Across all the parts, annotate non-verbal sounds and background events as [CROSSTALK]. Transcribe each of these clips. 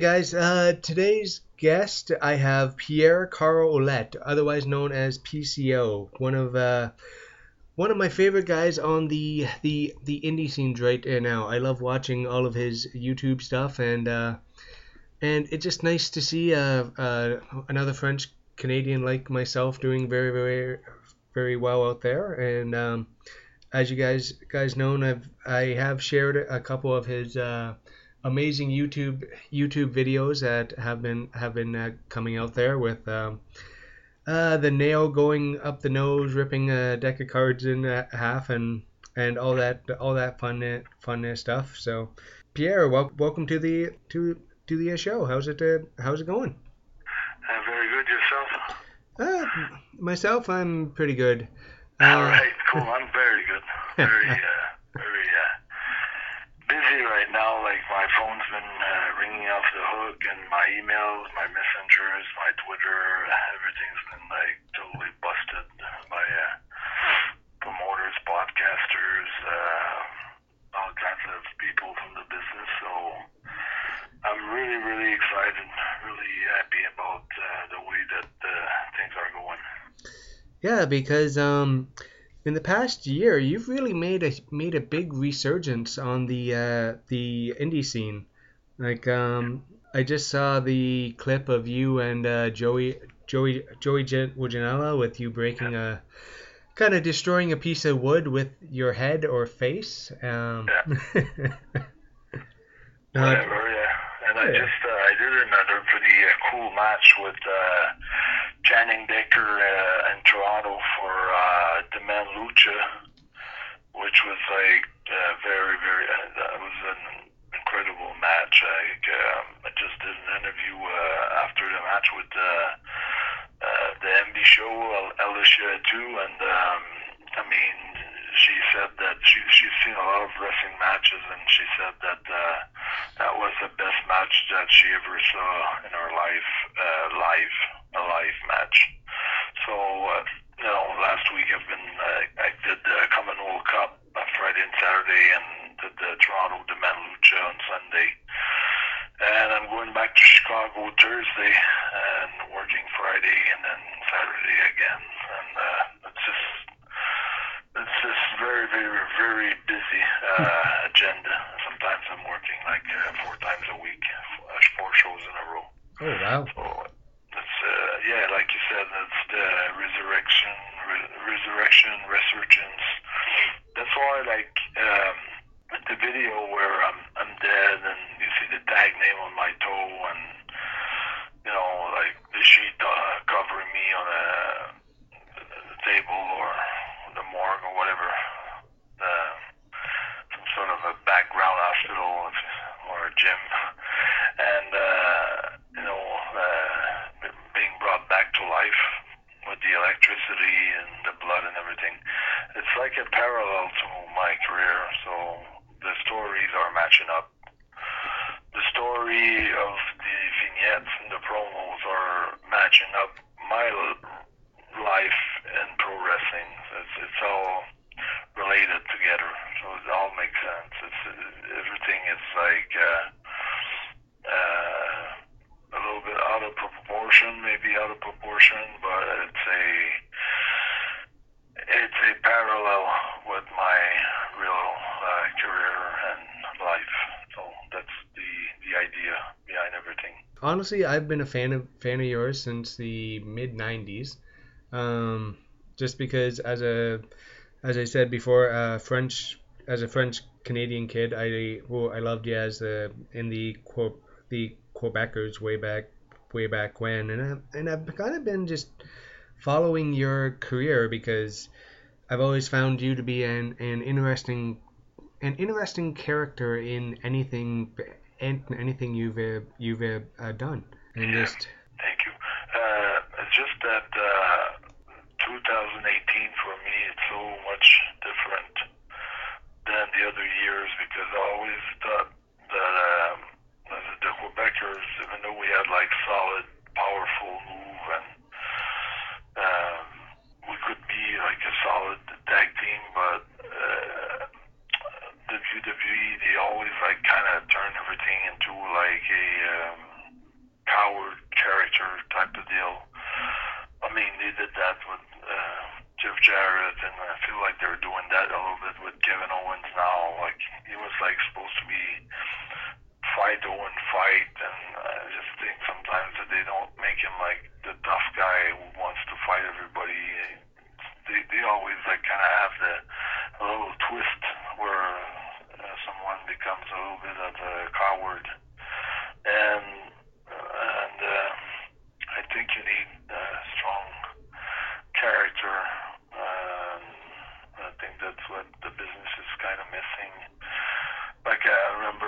Guys. Uh, today's guest, I have Pierre Carl Ouellet, otherwise known as PCO, one of uh, one of my favorite guys on the the the indie scenes right now. I love watching all of his YouTube stuff, and uh, and it's just nice to see uh, uh, another French Canadian like myself doing very very very well out there. And um, as you guys guys know, I've I have shared a couple of his. Uh, amazing YouTube YouTube videos that have been have been uh, coming out there with um, uh, the nail going up the nose, ripping a deck of cards in half, and and all that all that fun fun stuff. So, Pierre, wel- welcome to the to to the show. How's it uh, How's it going? Uh, very good yourself. Uh, myself, I'm pretty good. All right, cool. I'm very good. [LAUGHS] Very, uh, very uh, busy right now. Like my phone's been uh, ringing off the hook, and my emails, my messengers, my Twitter, everything's been like totally busted by uh, promoters, podcasters, uh, all kinds of people from the business. So I'm really, really excited, really happy about uh, the way that uh, things are going. Yeah, because um, in the past year, you've really made a made a big resurgence on the uh, the indie scene. Like um, I just saw the clip of you and uh, Joey Joey Joey Janela with you breaking a kind of destroying a piece of wood with your head or face. Um, uh, [LAUGHS] Whatever, yeah. And I yeah. just uh, I did another pretty uh, cool match with uh, Channing Decker uh, in Toronto for uh, the Man Lucha, which was like uh, very very uh, that was an incredible match. Like um, I just did an interview uh, after the match with uh, uh, the MB show, Al- Alicia too, and um, I mean she said that she she's seen a lot of wrestling matches, and she said that uh, that was the best match that she ever saw in her life, uh, live a live match. So uh, you know, last week I've been uh, I did the Commonwealth Cup uh, Friday and Saturday, and did the Toronto Demand Lucha on Sunday. And I'm going back to Chicago Thursday and working Friday and then Saturday again. And uh, it's just very, busy uh, agenda. Sometimes I'm working like uh, four times a week, four, four shows in a row. oh wow! So it's uh, yeah, like you said, it's the resurrection, re- resurrection, resurgence. That's why like um, the video where I'm I'm dead and you see the tag name on my toe and you know like the sheet uh, covering me on a the table or the morgue or whatever. Uh, some sort of a background hospital or a gym, and uh, you know, uh, being brought back to life with the electricity and the blood and everything. It's like a parallel to my career, so the stories are matching up. The story of the vignettes and the promos are matching up. My l- life in pro wrestling, it's, it's all related together, so it all makes sense. It's everything is like uh, uh, a little bit out of proportion, maybe out of proportion, but it's a it's a parallel with my real uh, career and life. So that's the the idea behind everything. Honestly, I've been a fan of fan of yours since the mid '90s. Um, just because, as a as I said before, uh, French as a French Canadian kid, I well, I loved the in the quote the Quebecers way back way back when, and I, and I've kind of been just following your career because I've always found you to be an, an interesting an interesting character in anything and anything you've uh, you've uh, done and yeah. just thank you uh, just that uh, 2018 for me it's so much different than the other years because I always thought that um, the Quebecers even though we had like solid powerful move and um, we could be like a solid tag team but WWE, they always like kind of turn everything into like a um, coward character type of deal. I mean, they did that with uh, Jeff Jarrett, and I feel like they're doing that a little bit with Kevin Owens now. Like he was like supposed to be fight Owen fight, and I just think sometimes that they don't make him like the tough guy who wants to fight everybody. They they always like kind of have the a little twist where becomes a little bit of a coward. And and uh, I think you need a strong character. Um, I think that's what the business is kind of missing. Like I remember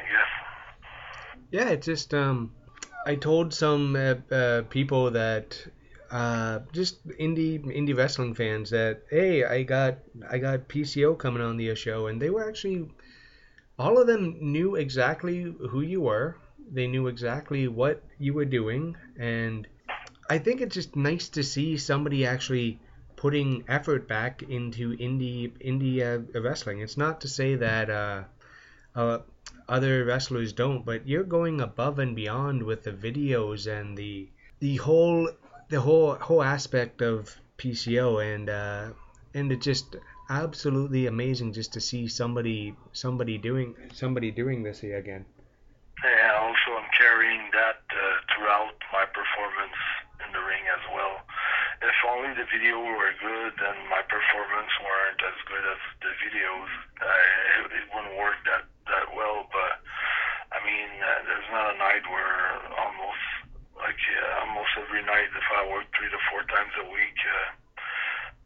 I guess. Yeah, it's just um, I told some uh, uh, people that uh, just indie indie wrestling fans that hey, I got I got PCO coming on the show, and they were actually all of them knew exactly who you were. They knew exactly what you were doing, and I think it's just nice to see somebody actually putting effort back into indie indie uh, wrestling. It's not to say that uh, uh, other wrestlers don't, but you're going above and beyond with the videos and the the whole the whole whole aspect of PCO and uh, and it's just absolutely amazing just to see somebody somebody doing somebody doing this again. Yeah, also I'm carrying that uh, throughout my performance in the ring as well. If only the video were good and my performance weren't as good as the videos, it, it wouldn't work that that well. But I mean, uh, there's not a night where almost like uh, almost every night, if I work three to four times a week, uh,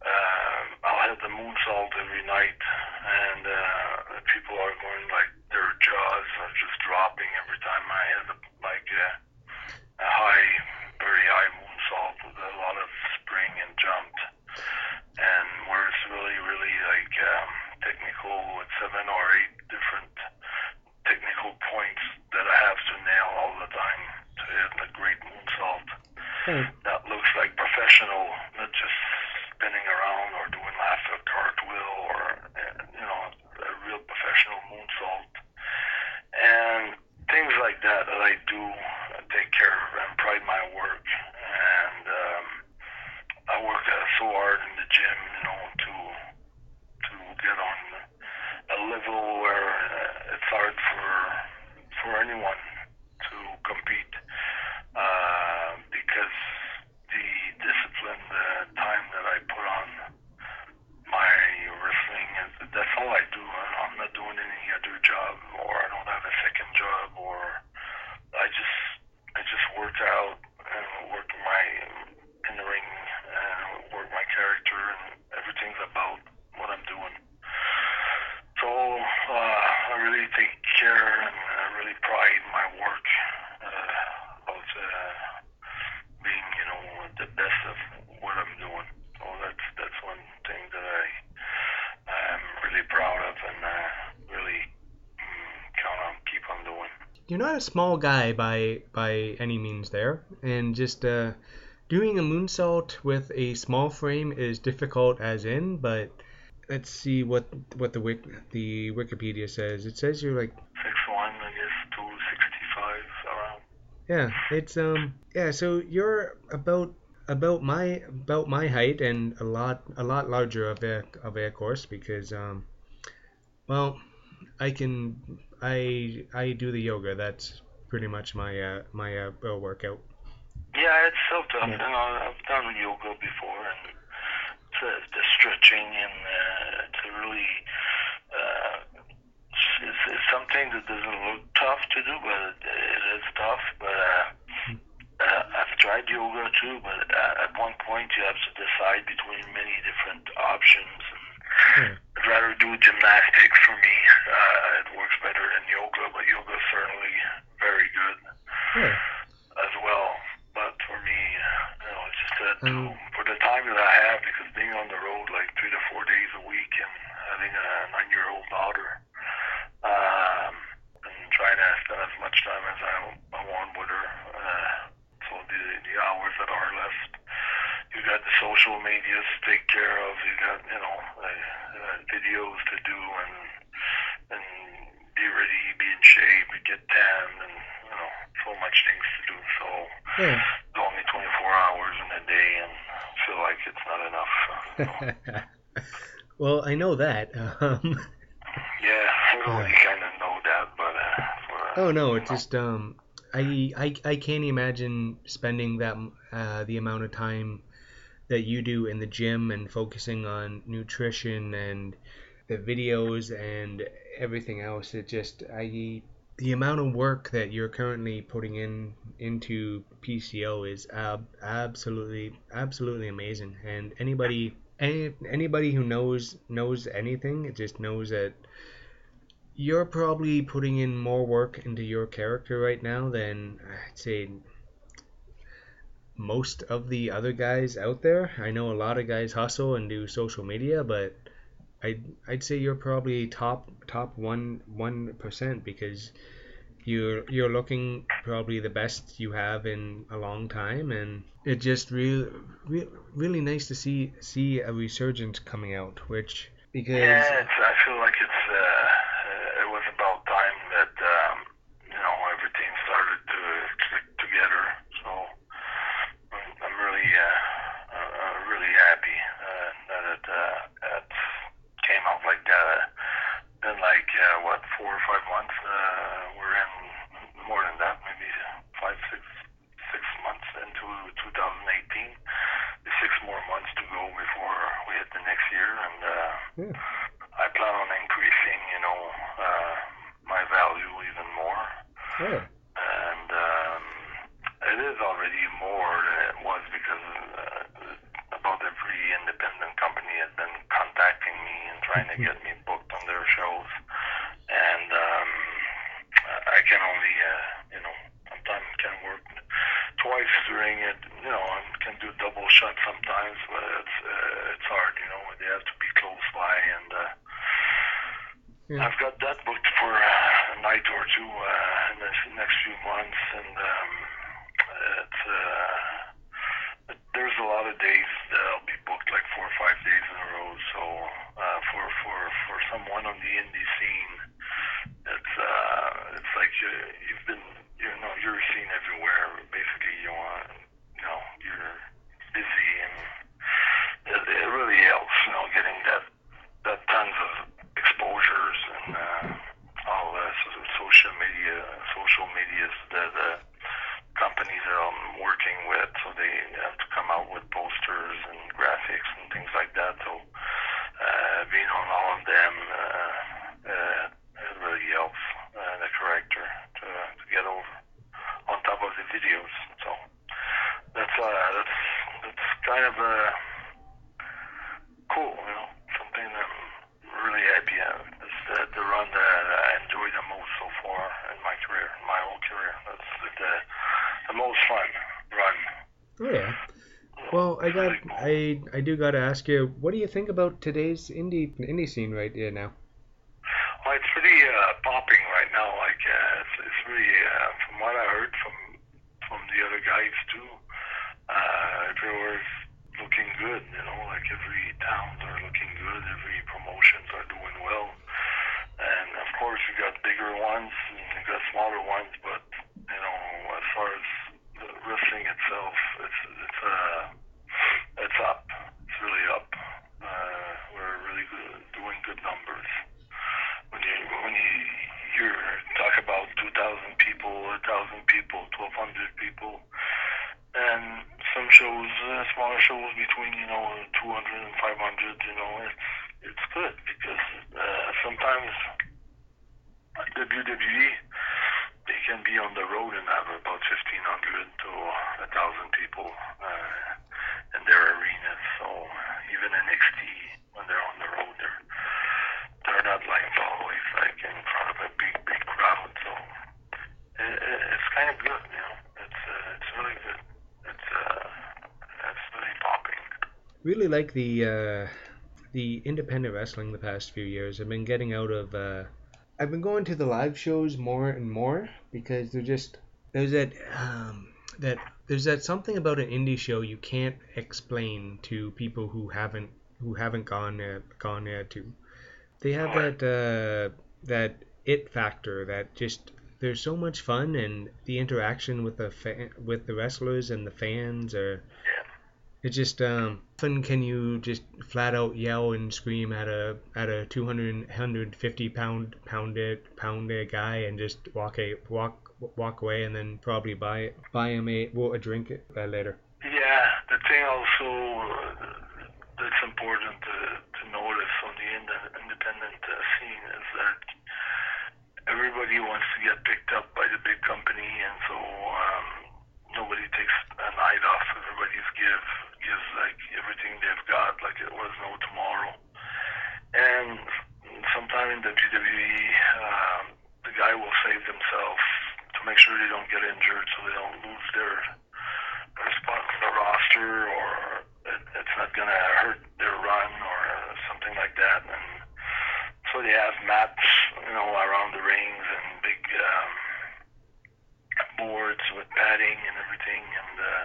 uh, I'll hit the moonsault every night, and uh, people are going like their jaws are just dropping every time I hit a, like uh, a high, very high moonsault with a lot of spring and jump, and where it's really, really like um, technical with seven or eight different technical points that I have to nail all the time to hit a great moonsault Hey, that looks like professional, not just spinning around or doing half a cartwheel or uh, you know a real professional moonsault and things like that that I do uh, take care of and pride my work and um, I work uh, so hard in the gym, you know, to to get on a level where uh, it's hard for for anyone to compete uh, because the discipline, the time that I put on my wrestling, is that's all I do. I'm not doing any other job, or I don't have a second job, or I just I just work out and work my in the ring and work my character, and everything's about what I'm doing. So uh, I really take care and I really pride my work uh, about uh, being, you know, the best of what I'm doing. So that's that's one thing that I am really proud of and uh, really mm, count on keep on doing. you're not a small guy by by any means there, and just uh, doing a moonsault with a small frame is difficult as in, but let's see what what the wik the Wikipedia says. It says you're like Six one, I guess, two sixty five around. yeah, it's um yeah, so you're about about my about my height and a lot a lot larger of a of a course because um well I can I I do the yoga. That's pretty much my uh, my uh, uh, workout. Yeah, it's so tough. Yeah. You know, I've done yoga before, and it's, uh, the stretching and uh, to really uh, it's, it's something that doesn't look tough to do, but it, it is tough. But uh, uh, I've tried yoga too, but uh, at one point you have to decide between many different options. Yeah. I'd rather do gymnastics for me. Uh, it works better than yoga, but yoga is certainly very good Yeah. as well. But for me, you know, it's just that Um, for the time that I have, because being on the road like three to four days a week and having a nine-year-old daughter. Um, and trying to spend as much time as I, I want with her. Uh, so the the hours that are left, you got the social medias to take care of. You got you know uh, uh, videos to do and and be ready, be in shape, get tan, and you know so much things to do. So Yeah. it's only 24 hours in a day, and I feel like it's not enough. So, [LAUGHS] well, I know that. Um, [LAUGHS] yeah, I really kind of know that, but uh, oh no, it's just um, I, I I can't imagine spending that uh, the amount of time that you do in the gym and focusing on nutrition and the videos and everything else. It just I the amount of work that you're currently putting in into PCO is ab- absolutely absolutely amazing. And anybody any, anybody who knows knows anything it just knows that you're probably putting in more work into your character right now than I'd say most of the other guys out there. I know a lot of guys hustle and do social media, but I'd I'd say you're probably top top one one percent because you're you're looking probably the best you have in a long time, and it just really re- really nice to see see a resurgence coming out, which because Yeah, I feel like it's uh, uh, it was about time that um, you know everything started to click together. So I'm, I'm really uh, uh, uh, really happy uh, that it uh, it came out like that. Been like uh, what four or five months. Uh, we're in more than that, maybe five six six months into 2018. There's six more months to go before we hit the next year, and. Uh, yeah. I plan on increasing, you know, uh, my value even more. Oh, And um, it is already more than it was because uh, about every has been contacting me and trying to mm-hmm. get me booked on their shows. And um, I can only, uh, you know, sometimes can work twice during it. You know, I can do double shot sometimes, but it's uh, it's hard. You know, they have to be close by, and uh, Yeah. I've got that booked for uh, a night or two uh, in the next few months, and um, it's. Uh, there's a lot of days that I'll be booked like four or five days in a row. So uh, for for for someone on the indie scene, it's uh, it's like you, you've been you know you're seen everywhere. Basically, you want you know you're busy and it, it really helps. You know, getting that that tons of exposures and uh, all the sort of social media social medias that the companies that I'm working with, so they have to come out with posters and graphics and things like that. So uh, being on all of them, uh, uh, it really helps uh, the character to, to get over on top of the videos. So that's uh, that's that's kind of uh, cool, you know, something that I'm really happy at. It's the, the run that I enjoy the most so far in my career, in my whole career. That's the the most fun run. oh yeah. Well, I I do got to ask you, what do you think about today's indie indie scene right here now? Well, it's pretty uh, popping right now. Like uh, it's, it's really, uh, from what I heard from from the other guys too, uh, everywhere's looking good. You know, like every towns are looking good. Every promotions are doing well. And of course, you got bigger ones and you got smaller ones. But you know, as far as the wrestling itself, it's it's uh, it's up. It's really up. Uh, we're really good, doing good numbers when you when you you talk about 2,000 people, 1,000 people, 1,200 people, and some shows, uh, smaller shows between you know 200 and 500, you know, it's it's good because uh, sometimes WWE they can be on the road and have about 1,500 to 1,000 people uh, in their arenas. So even NXT when they're on the road, they're they're not like always like in front of a big big crowd. So it, it, it's kind of good, you know. It's uh, it's really good. It's uh, it's really popping. Really like the uh, the independent wrestling the past few years. I've been getting out of. Uh, I've been going to the live shows more and more because they're just there's that um, that there's that something about an indie show you can't explain to people who haven't who haven't gone uh, gone there to. They have that uh, that it factor that just there's so much fun and the interaction with the fa- with the wrestlers and the fans are it just um often can you just flat out yell and scream at a at a 200 150 pound pounded pounded guy and just walk a walk walk away and then probably buy buy him a well a drink uh, later. Yeah, the thing also uh, that's important to, to notice on the ind- independent uh, scene is that everybody wants to get picked up by the big company, and so um, nobody takes a night off. Everybody's give gives like everything they've got, like it was no tomorrow. And sometime in the WWE, um, the guy will save themselves to make sure they don't get injured, so they don't lose their their spot on the roster, or it, it's not gonna hurt their run, or something like that. And so they have mats, you know, around the rings and big um, boards with padding and everything, and uh,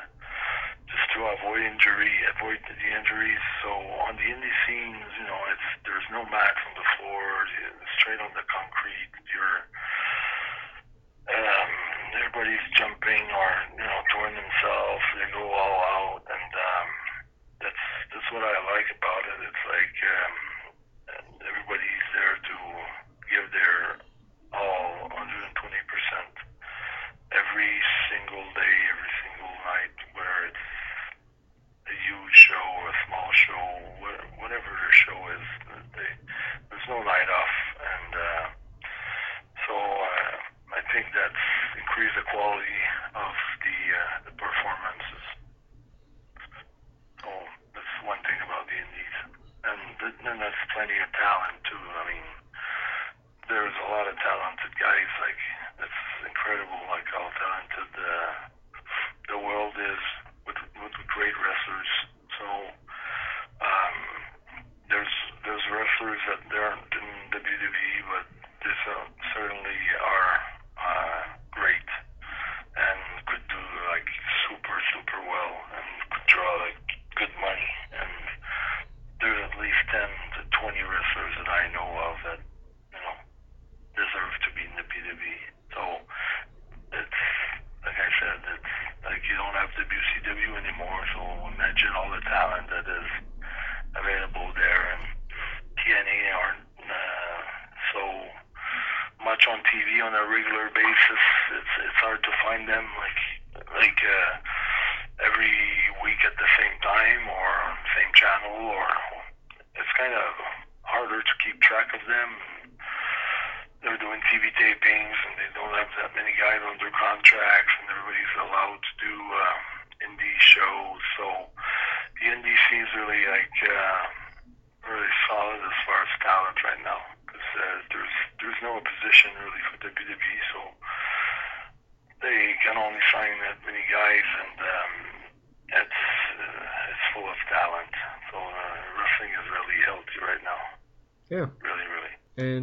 just to avoid injury, avoid the injuries. So on the indie scenes, you know, it's there's no mats on the floor, straight on the concrete. You're um, everybody's jumping or you know throwing themselves. They go all out, and um, that's that's what I like about it. It's like um, everybody's there to give their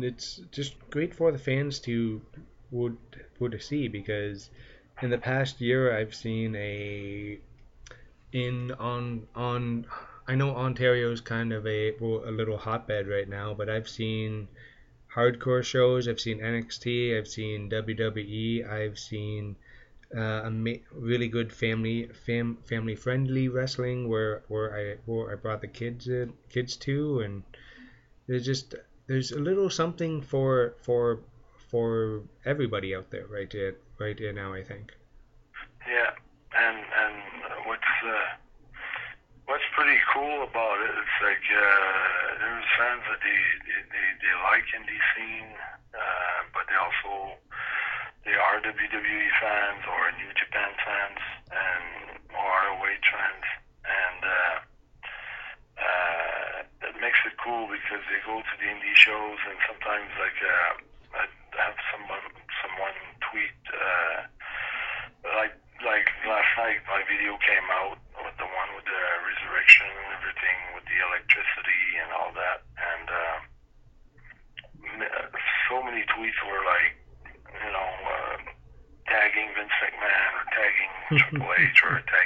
it's just great for the fans to would would see because in the past year I've seen a in on on I know Ontario's kind of a a little hotbed right now, but I've seen hardcore shows. I've seen NXT. I've seen WWE. I've seen uh, ama- really good family fam family friendly wrestling where where I where I brought the kids kids to, and there's just there's a little something for for for everybody out there right there, right there now. I think. Yeah, and and what's uh, what's pretty cool about it is like uh, there's fans that they they, they, they like indie scene, uh, but they also they are WWE fans or New Japan fans and or ROH fans, cool because they go to the indie shows and sometimes like uh, I have someone someone tweet uh, like like last night my video came out with the one with the resurrection and everything with the electricity and all that. And um, uh, so many tweets were like you know uh, tagging Vince McMahon or tagging [LAUGHS] Triple H or tagging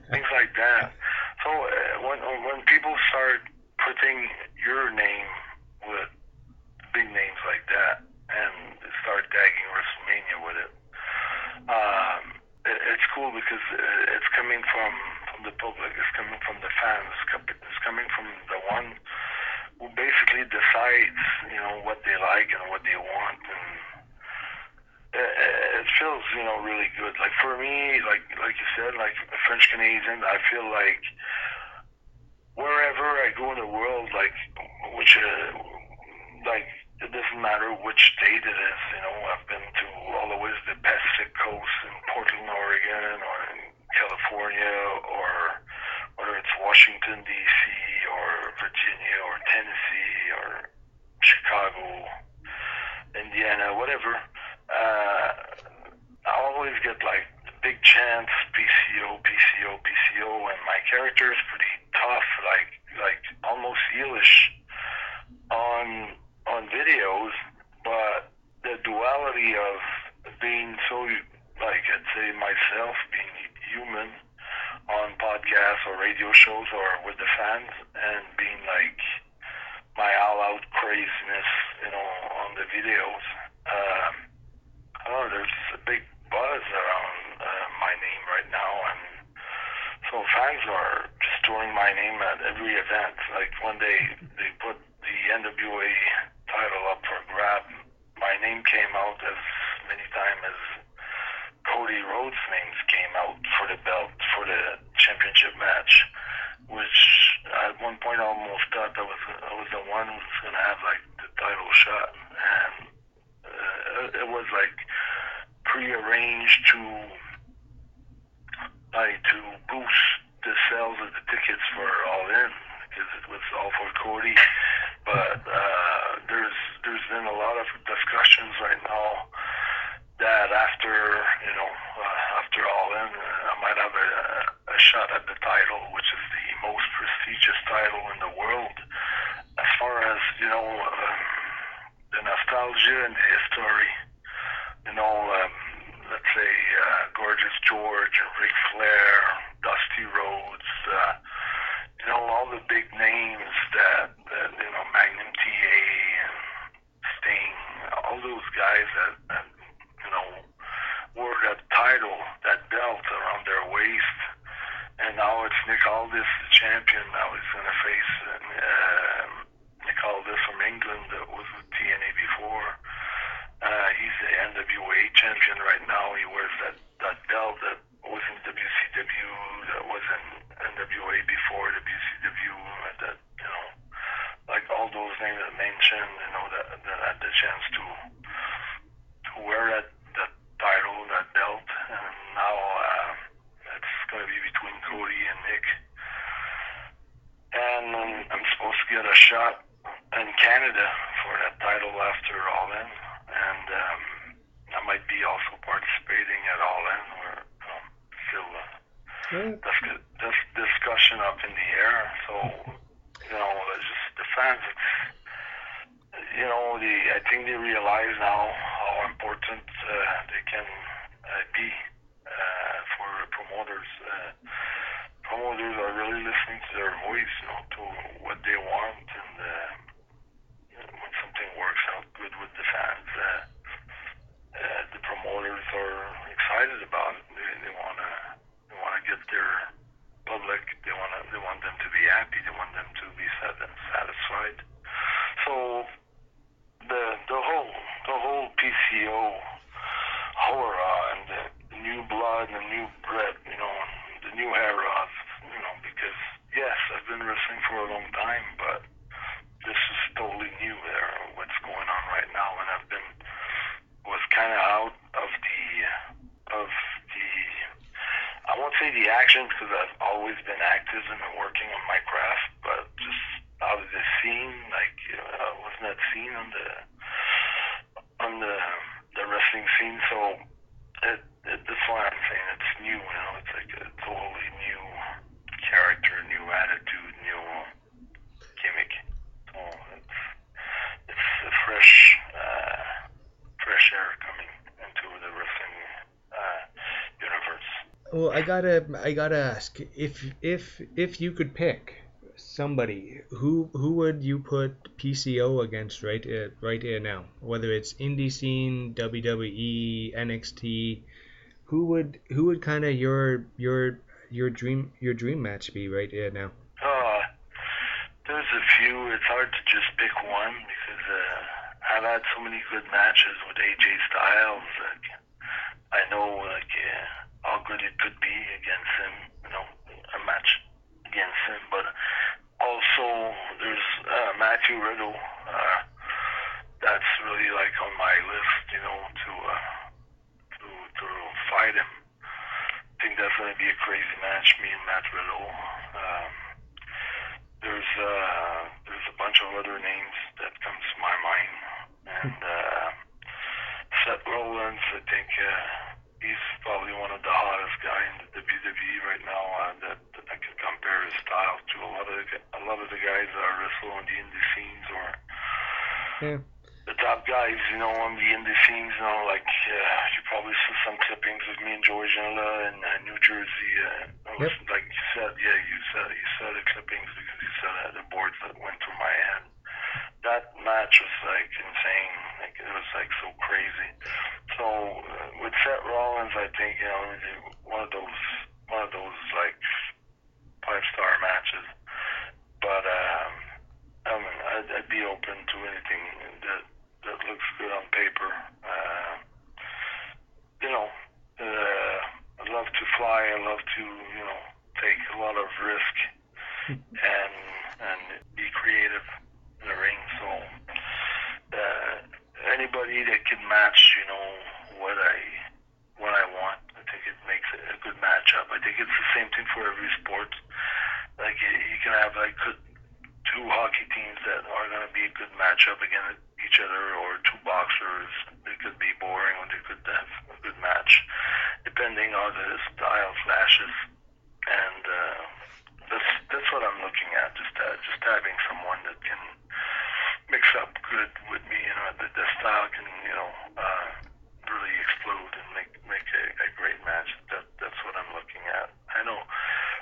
Jewish on on videos, but the duality of being so, like I'd say myself, being human on podcasts or radio shows or with the fans guys that and you know wore that title, that belt around their waist. And now it's Nick Aldis, the champion. Now he's gonna face uh, um, Nick Aldis from England that was with TNA before. Uh, he's the NWA champion right now. He wears that that belt that was in WCW, that was in NWA before WCW. That you know, like all those names I mentioned, you know, that that had the chance to where that, that title, that belt, and now uh, it's going to be between Cody and Nick. And um, I'm supposed to get a shot in Canada for that title after All In, and um, I might be also participating at All In, or um, still uh, yeah. this, this discussion up in the air. So you know, it's just the fans. It's, you know, the I think they realize now important uh, they can uh, be uh, for promoters. promoters are really listening to their voice, you know, to what they want, and when something works out good with the fans, the promoters are excited about it. They, they wanna they wanna get their public. They wanna they want them to be happy. They want them to be satisfied. So PCO I gotta, I gotta ask if if if you could pick somebody, who who would you put PCO against right uh, right here now? Whether it's indie scene, WWE, NXT, who would who would kind of your your your dream your dream match be right here now? Uh, there's a few. It's hard to just pick one because uh, I've had so many good matches with AJ Styles. Like, I know like uh, how good it could be against him. You know, a match against him. But also there's uh, Matthew Riddle. Uh, that's really like on my list. You know, to uh, to to fight him. I think that's going to be a crazy match. Me and Matt Riddle. Um, there's uh, there's a bunch of other names that comes to my mind, and uh, Seth Rollins. I think uh, he's probably one of the hottest guy in the WWE right now. Uh, that, that I can compare his style to a lot of the, a lot of the guys that are wrestle on the indie scenes or Yeah. the top guys, you know, on the indie scenes, you know, like uh, you saw some clippings of me and George Janela in uh, New Jersey. Uh, was, Like you said, yeah, you said you saw the clippings because you uh, the boards that went through my head. That match was like insane. Like it was like so crazy. So uh, with Seth Rollins, I think you know one of those one of those like five star matches. But um, I mean, I'd, I'd be open to anything that that looks good on paper. Uh, you know, uh, I love to fly. I love to you know take a lot of risk [LAUGHS] and and be creative in the ring. So uh, anybody that can match, you know, what I what I want, I think it makes a good matchup. I think it's the same thing for every sport. Like you can have like two hockey teams that are going to be a good matchup against each other, or two boxers. They could be boring, or they could have good match, depending on the style clashes. And uh, that's that's what I'm looking at. Just uh, just having someone that can mix up good with me. You know, the, the style can you know uh, really explode and make make a, a great match. That that's what I'm looking at. I know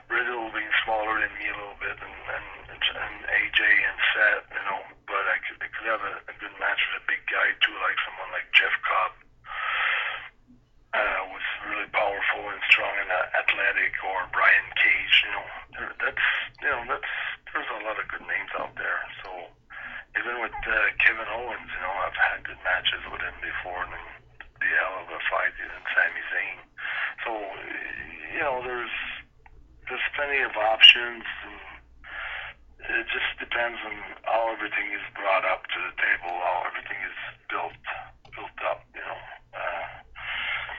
Riddle being smaller than me a little bit, and and, and AJ and Seth, you know, but I could, I could have a, a good match with a big guy too, like someone like Jeff Cobb. Uh, was really powerful and strong and uh, athletic, or Brian Cage. You know, there, that's you know that's there's a lot of good names out there. So even with uh, Kevin Owens, you know, I've had good matches with him before, and the hell of a fight and Sami Zayn. So you know, there's there's plenty of options, and it just depends on how everything is brought up to the table, how everything is built built up. You know, uh,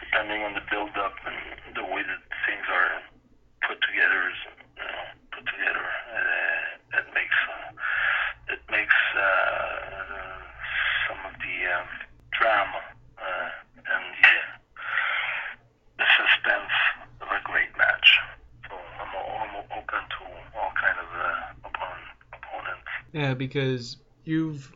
depending on the build up and the way that things are put together, is you know, put together, uh, it makes uh, it makes uh, some of the um, drama uh, and the, the suspense of a great match. So I'm, I'm open to all kind of uh, opponent, Yeah, because you've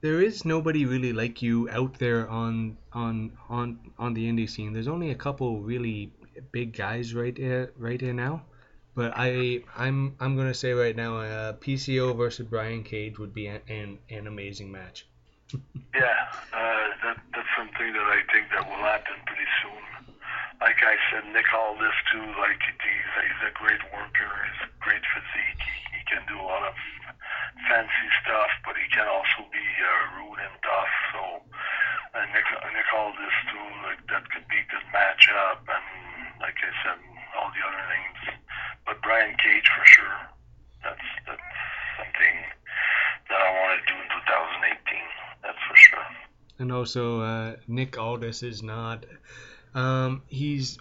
there is nobody really like you out there on on on on the indie scene. There's only a couple really big guys right here right here now. But I I'm I'm gonna say right now, uh, PCO versus Brian Cage would be an an, an amazing match. [LAUGHS] Yeah, uh, that, that's something that I think that will happen pretty soon. Like I said, Nick Aldis too. Like he's, he's a great worker. He's a great physique. He, he can do a lot of fancy stuff, but he can also be uh, rude and tough. So uh, Nick Nick Aldis too. Like that could be good matchup. And like I said, all the other names. But Brian Cage for sure. That's that's something that I want to do in 2018. That's for sure. And also, uh, Nick Aldis is not. Um, he's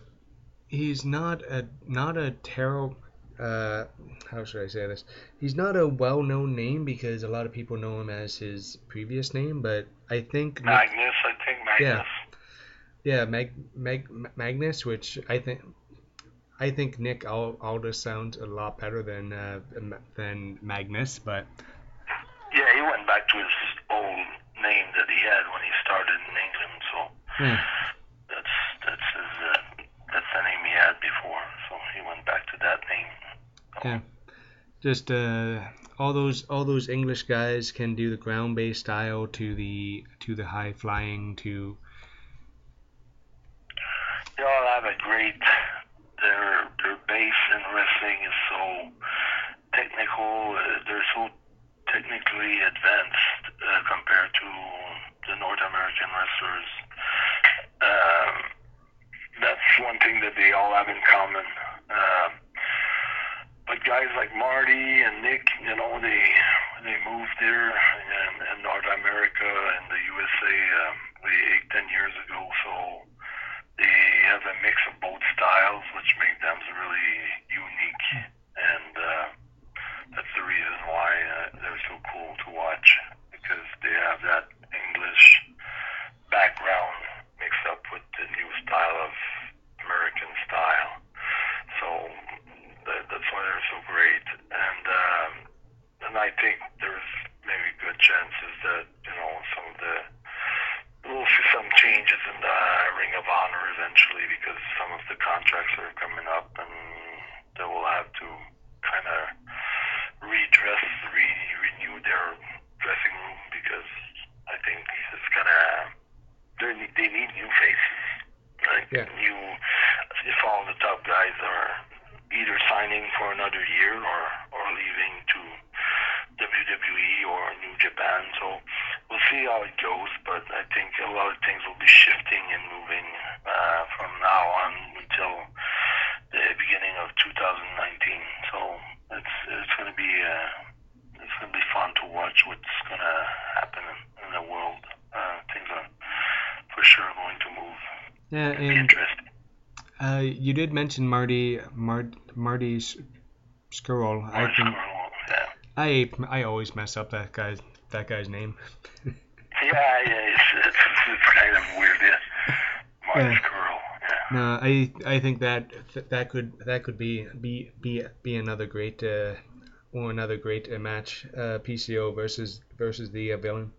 he's not a not a terrible. Uh, how should I say this? He's not a well-known name because a lot of people know him as his previous name, but I think Nick, Magnus, I think Magnus. yeah, Mag, Mag, Magnus, which I think I think Nick Al- Aldis sounds a lot better than uh, than Magnus, but Yeah, he went back to his old name that he had when he started in England. So yeah. yeah, just uh, all those all those English guys can do the ground based style to the to the high flying to. They all have a great their their base in wrestling is so technical. Uh, they're so technically advanced uh, compared to the North American wrestlers. are going to move. Yeah, It'd and interesting. Uh, you did mention Marty Mar- Marty Scurll. I can, Scurll, yeah. I I always mess up that guy's that guy's name. [LAUGHS] yeah, yeah, it's, it's, it's, kind of weird. Yeah, Marty yeah. Scurll. Yeah. No, I I think that that could that could be be be be another great uh, or another great uh, match. Uh, PCO versus versus the uh, villain.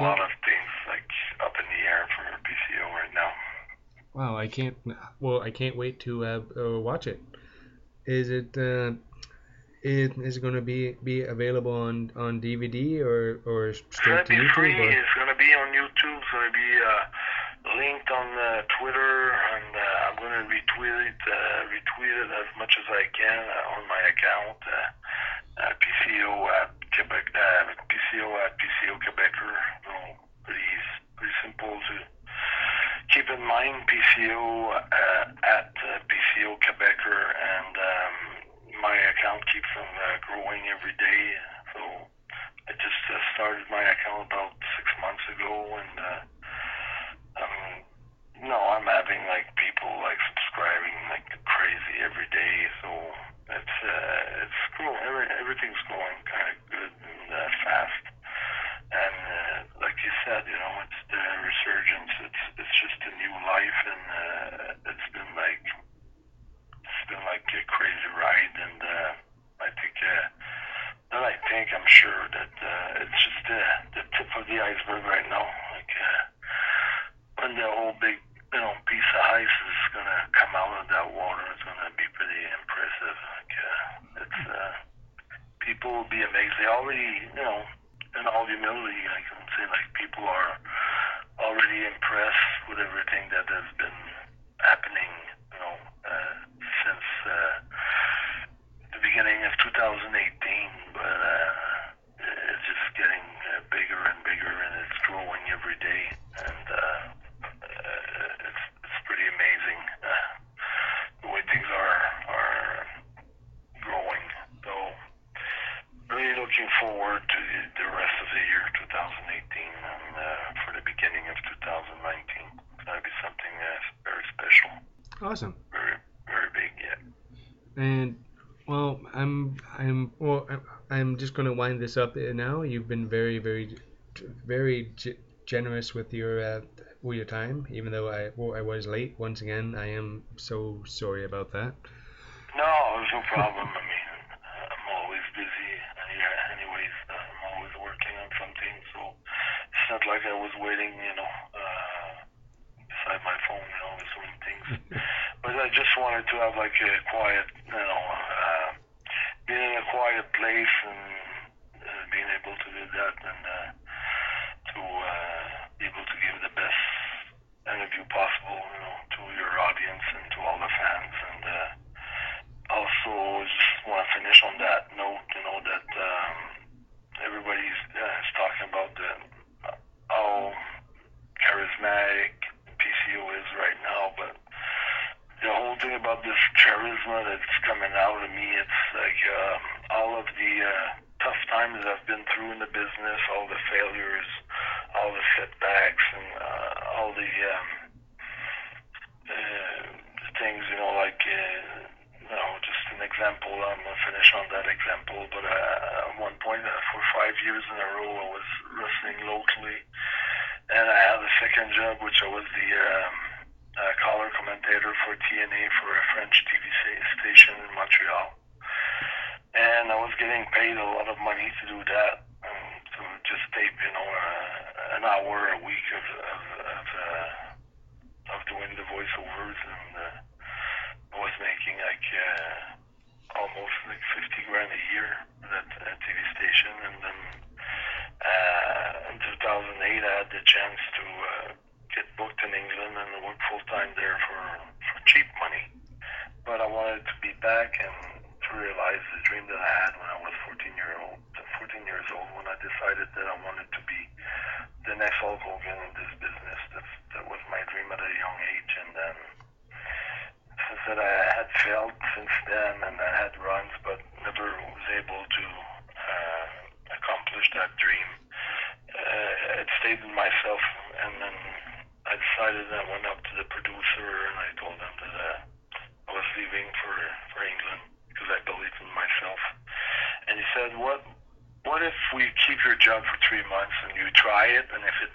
a lot of things like up in the air for PCO right now. Wow, I can't. Well, I can't wait to uh, uh, watch it. Is it uh, is, it going to be be available on on DVD or or straight to YouTube? Free. Or? It's going to be on YouTube. It's going to be uh, linked on uh, Twitter, and uh, I'm gonna retweet it, uh, retweet it as much as I can. whole big, you know, piece of ice is going to come out of that water. It's going to be pretty impressive. Like, uh, it's uh, people will be amazed. They already, you know, in all humility, I can say like people are already impressed with everything that has been happening, you know, uh, since uh, the beginning of 2018. But uh, it's just getting uh, bigger and bigger, and it's growing every day. forward to the rest of the year 2018 and uh, for the beginning of 2019. That'd be something uh, very special. Awesome. Very, very big, yeah. And well, I'm, I'm, well, I'm just going to wind this up now. You've been very, very, very g- generous with your, uh, your time. Even though I, well, I was late once again. I am so sorry about that. No, it was no problem. on that. job for three months and you try it, and if it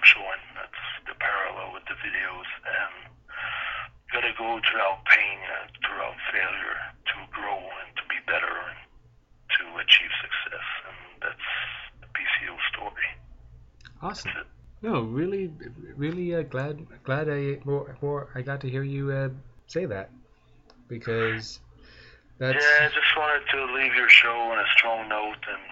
I'm showing. That's the parallel with the videos. And gotta go throughout pain, uh, throughout failure, to grow and to be better and to achieve success. And that's the PCO story. Awesome. No, really, really uh, glad glad I more, more I got to hear you uh, say that because that's yeah. I just wanted to leave your show on a strong note and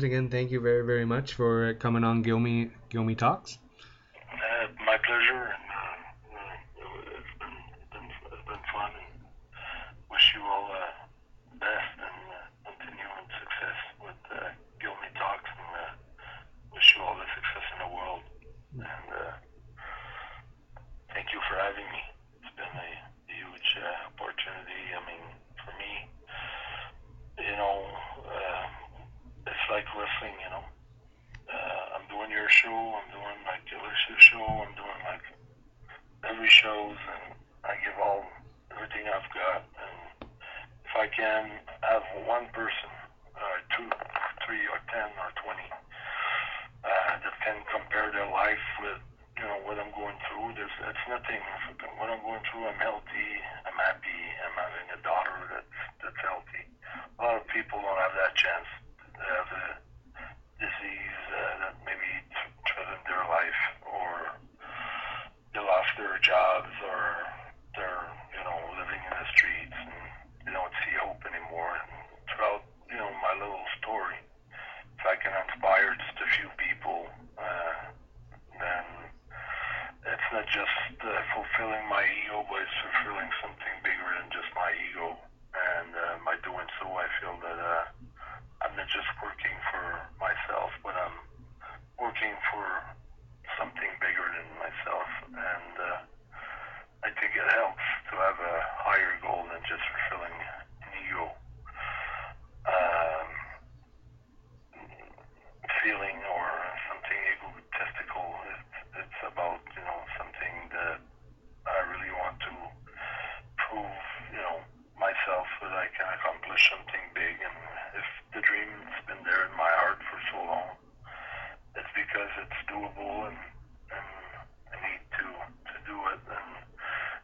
once again, thank you very, very much for coming on Gilmy Gilmy Talks. Uh, my pleasure, and uh, uh, it's been it's been it's been fun. And wish you all uh, best and uh, continuing success with uh, Gilmy Talks, and uh, wish you all the success in the world. And uh, thank you for having me. It's been a huge uh, opportunity. I mean, for me, you know, uh, it's like wrestling. You know, uh, I'm doing your show. I'm doing like Alicia's show. I'm doing like every shows, and I give all everything I've got. And if I can have one person, uh, two, three, or ten, or twenty, uh, that can compare their life with you know what I'm going through. There's it's nothing. What I'm going through, I'm healthy. I'm happy. I'm having a daughter that's that's healthy. A lot of people don't have that chance. They have a disease uh, that maybe th- threatened their life, or they lost their jobs, or they're you know living in the streets and they don't see hope anymore. And throughout you know my little story, if I can inspire just a few people, uh, then it's not just uh, fulfilling my ego, but it's fulfilling something bigger than just my ego. And uh, by doing so, I feel that uh, I'm not just working for myself, but I'm working for something bigger than myself. And uh, I think it helps to have a higher goal than just fulfilling an ego. Um, feeling or something egotistical. It's, it's about, you know, something that I really want to prove, you know, myself that I can accomplish something big. And if the dream's been there in my heart for so long, it's because it's doable and, and I need to, to do it. And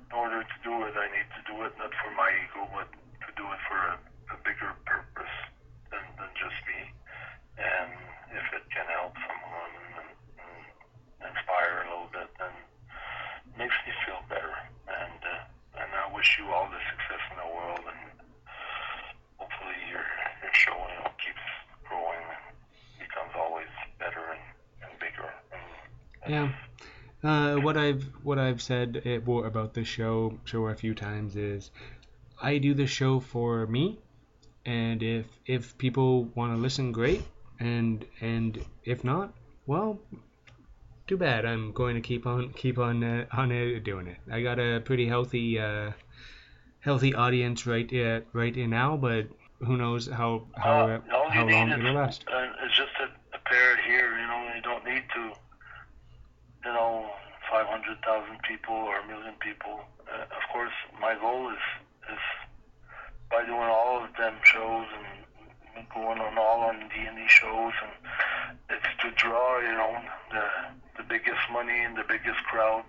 in order to do it, I need to do it not for my ego, but to do it for a, a bigger purpose than, than just me and if it can help someone and, and inspire a little bit, then it makes me feel better. And uh, and I wish you all the success in the world, and hopefully your your show you know, keeps growing and becomes always better and, and bigger. And, and Yeah. Uh, what I've what I've said eh, about this show show a few times is I do the show for me, and if if people want to listen, great, and and if not, well, too bad. I'm going to keep on keep on uh, on uh, doing it. I got a pretty healthy uh, healthy audience right uh, right in now, but who knows how how how long it'll last. Uh, it's just a, a parrot here, you know. You don't need to, you know, 500,000 people or a million people. Uh, of course, my goal is is by doing all of them shows and going on all on D and D shows, and it's to draw, you know, the the biggest money and the biggest crowd,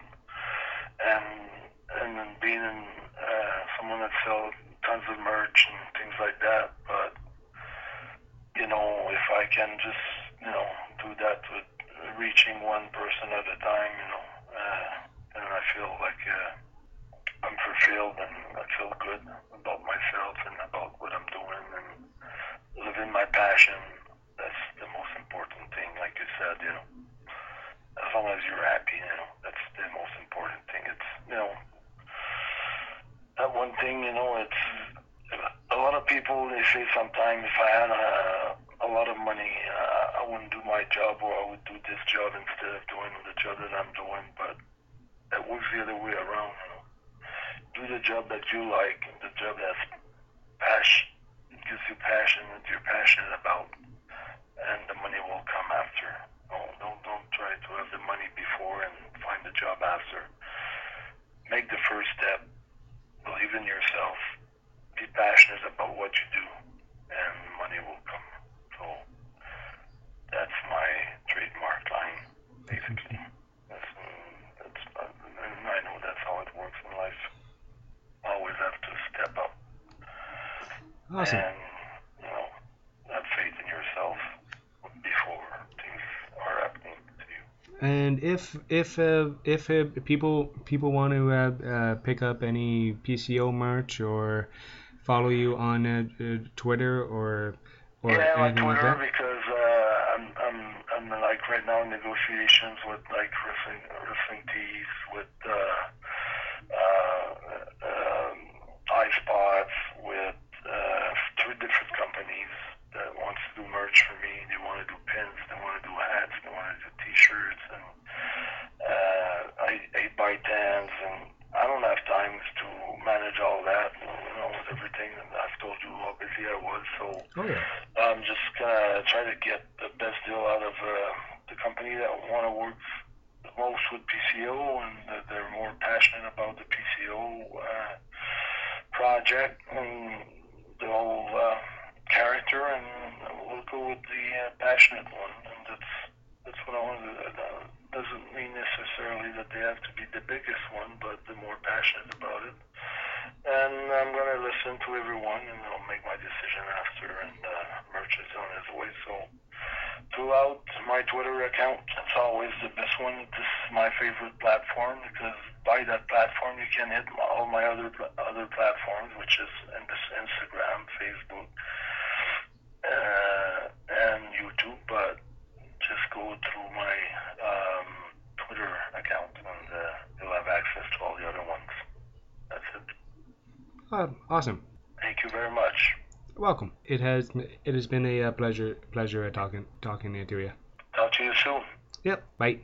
and and then being uh, someone that sells tons of merch and things like that, but you know, if I can just, you know, do that with reaching one person at a time, you know, uh, then I feel like uh, I'm fulfilled and I feel good about myself and about what I'm doing and living my passion. That's the most important thing, like you said, you know. As long as you're happy, you know, that's the most important thing. It's, you know, that one thing, you know, it's a lot of people. They say sometimes if I had a, a lot of money, uh, I wouldn't do my job, or I would do this job instead of doing the job that I'm doing. But it works the other way around. Do the job that you like, the job that's passion gives you passion, that you're passionate about, and the money will come after. Don't don't don't try to have the money before and find the job after. if if uh, if uh, people people want to uh, uh pick up any PCO merch or follow you on uh, uh, Twitter or or yeah, anything like Twitter like that? because I'm, I'm I'm like right now in negotiations with like wrestling wrestling tees with has it has been a uh, pleasure pleasure uh, talking talking to you. Talk to you soon. Yep. Bye.